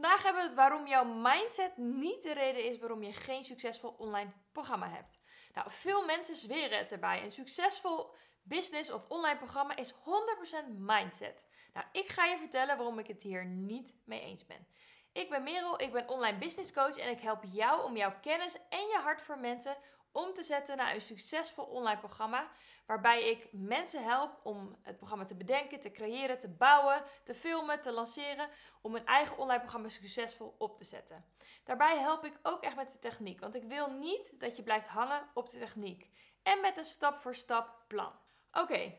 Vandaag hebben we het waarom jouw mindset niet de reden is waarom je geen succesvol online programma hebt. Nou, veel mensen zweren het erbij. Een succesvol business of online programma is 100% mindset. Nou, ik ga je vertellen waarom ik het hier niet mee eens ben. Ik ben Merel, ik ben online business coach en ik help jou om jouw kennis en je hart voor mensen om te zetten naar een succesvol online programma. Waarbij ik mensen help om het programma te bedenken, te creëren, te bouwen, te filmen, te lanceren. Om een eigen online programma succesvol op te zetten. Daarbij help ik ook echt met de techniek. Want ik wil niet dat je blijft hangen op de techniek. En met een stap-voor-stap plan. Oké,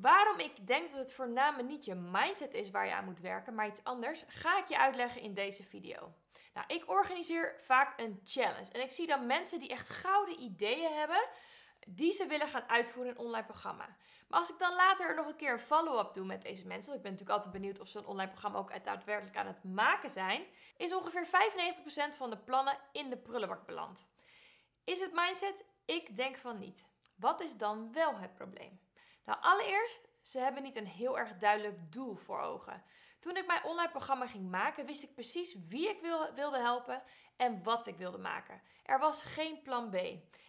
Waarom ik denk dat het voornamelijk niet je mindset is waar je aan moet werken, maar iets anders, ga ik je uitleggen in deze video. Nou, ik organiseer vaak een challenge en ik zie dan mensen die echt gouden ideeën hebben, die ze willen gaan uitvoeren in een online programma. Maar als ik dan later nog een keer een follow-up doe met deze mensen, want ik ben natuurlijk altijd benieuwd of ze een online programma ook daadwerkelijk aan het maken zijn, is ongeveer 95% van de plannen in de prullenbak beland. Is het mindset? Ik denk van niet. Wat is dan wel het probleem? Nou, allereerst, ze hebben niet een heel erg duidelijk doel voor ogen. Toen ik mijn online programma ging maken, wist ik precies wie ik wilde helpen en wat ik wilde maken. Er was geen plan B.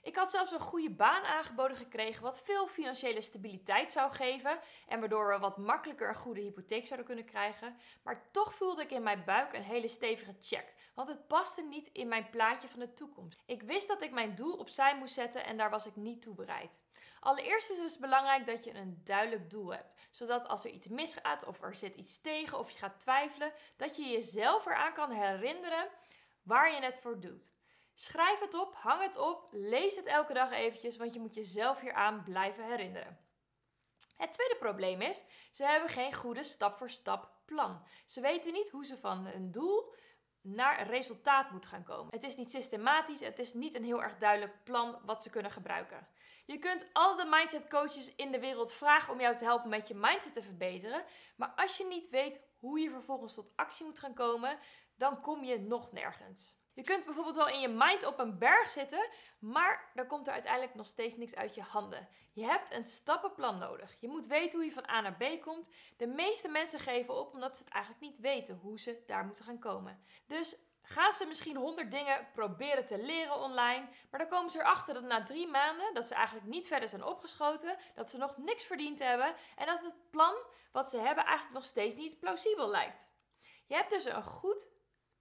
Ik had zelfs een goede baan aangeboden gekregen, wat veel financiële stabiliteit zou geven en waardoor we wat makkelijker een goede hypotheek zouden kunnen krijgen. Maar toch voelde ik in mijn buik een hele stevige check, want het paste niet in mijn plaatje van de toekomst. Ik wist dat ik mijn doel opzij moest zetten en daar was ik niet toe bereid. Allereerst is het dus belangrijk dat je een duidelijk doel hebt, zodat als er iets misgaat of er zit iets tegen of je gaat twijfelen, dat je jezelf eraan kan herinneren waar je het voor doet. Schrijf het op, hang het op, lees het elke dag eventjes, want je moet jezelf hieraan blijven herinneren. Het tweede probleem is, ze hebben geen goede stap-voor-stap plan. Ze weten niet hoe ze van een doel naar resultaat moet gaan komen. Het is niet systematisch, het is niet een heel erg duidelijk plan wat ze kunnen gebruiken. Je kunt al de mindset coaches in de wereld vragen om jou te helpen met je mindset te verbeteren, maar als je niet weet hoe je vervolgens tot actie moet gaan komen, dan kom je nog nergens. Je kunt bijvoorbeeld wel in je mind op een berg zitten, maar dan komt er uiteindelijk nog steeds niks uit je handen. Je hebt een stappenplan nodig. Je moet weten hoe je van A naar B komt. De meeste mensen geven op omdat ze het eigenlijk niet weten hoe ze daar moeten gaan komen. Dus gaan ze misschien honderd dingen proberen te leren online, maar dan komen ze erachter dat na drie maanden dat ze eigenlijk niet verder zijn opgeschoten, dat ze nog niks verdiend hebben en dat het plan wat ze hebben eigenlijk nog steeds niet plausibel lijkt. Je hebt dus een goed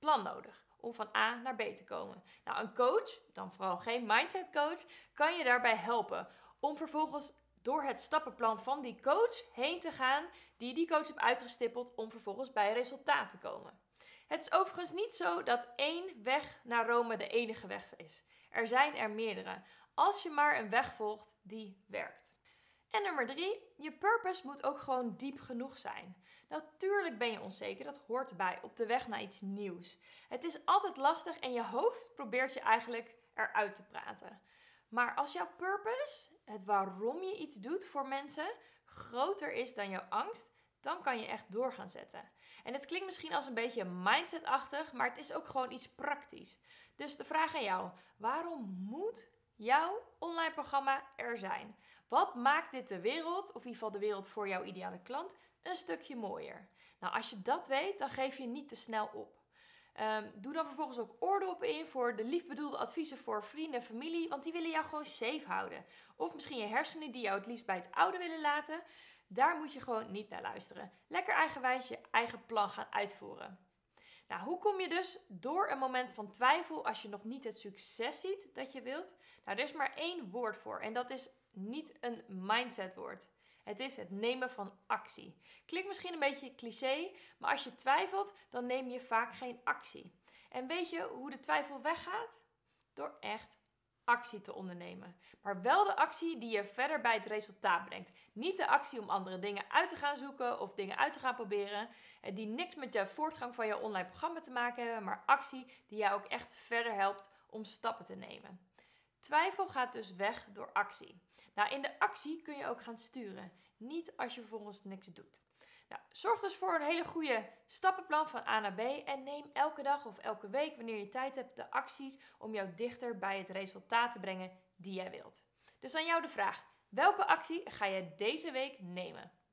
plan nodig om van A naar B te komen. Nou, een coach, dan vooral geen mindset coach, kan je daarbij helpen om vervolgens door het stappenplan van die coach heen te gaan die die coach heeft uitgestippeld om vervolgens bij resultaat te komen. Het is overigens niet zo dat één weg naar Rome de enige weg is. Er zijn er meerdere, als je maar een weg volgt die werkt. En nummer drie, je purpose moet ook gewoon diep genoeg zijn. Natuurlijk ben je onzeker, dat hoort erbij op de weg naar iets nieuws. Het is altijd lastig en je hoofd probeert je eigenlijk eruit te praten. Maar als jouw purpose, het waarom je iets doet voor mensen, groter is dan jouw angst, dan kan je echt door gaan zetten. En het klinkt misschien als een beetje mindset-achtig, maar het is ook gewoon iets praktisch. Dus de vraag aan jou: waarom moet jouw online programma er zijn? Wat maakt dit de wereld, of in ieder geval de wereld voor jouw ideale klant, een stukje mooier? Nou, als je dat weet, dan geef je niet te snel op. Um, doe dan vervolgens ook oordop in voor de liefbedoelde adviezen voor vrienden en familie, want die willen jou gewoon safe houden. Of misschien je hersenen die jou het liefst bij het oude willen laten. Daar moet je gewoon niet naar luisteren. Lekker eigenwijs je eigen plan gaan uitvoeren. Nou, hoe kom je dus door een moment van twijfel als je nog niet het succes ziet dat je wilt? Nou, er is maar één woord voor en dat is niet een mindset woord. Het is het nemen van actie. Klinkt misschien een beetje cliché, maar als je twijfelt, dan neem je vaak geen actie. En weet je hoe de twijfel weggaat? Door echt actie te ondernemen. Maar wel de actie die je verder bij het resultaat brengt. Niet de actie om andere dingen uit te gaan zoeken of dingen uit te gaan proberen. En die niks met de voortgang van je online programma te maken hebben, maar actie die jou ook echt verder helpt om stappen te nemen. Twijfel gaat dus weg door actie. Nou, in de actie kun je ook gaan sturen, niet als je vervolgens niks doet. Nou, zorg dus voor een hele goede stappenplan van A naar B en neem elke dag of elke week, wanneer je tijd hebt, de acties om jou dichter bij het resultaat te brengen die jij wilt. Dus aan jou de vraag: welke actie ga je deze week nemen?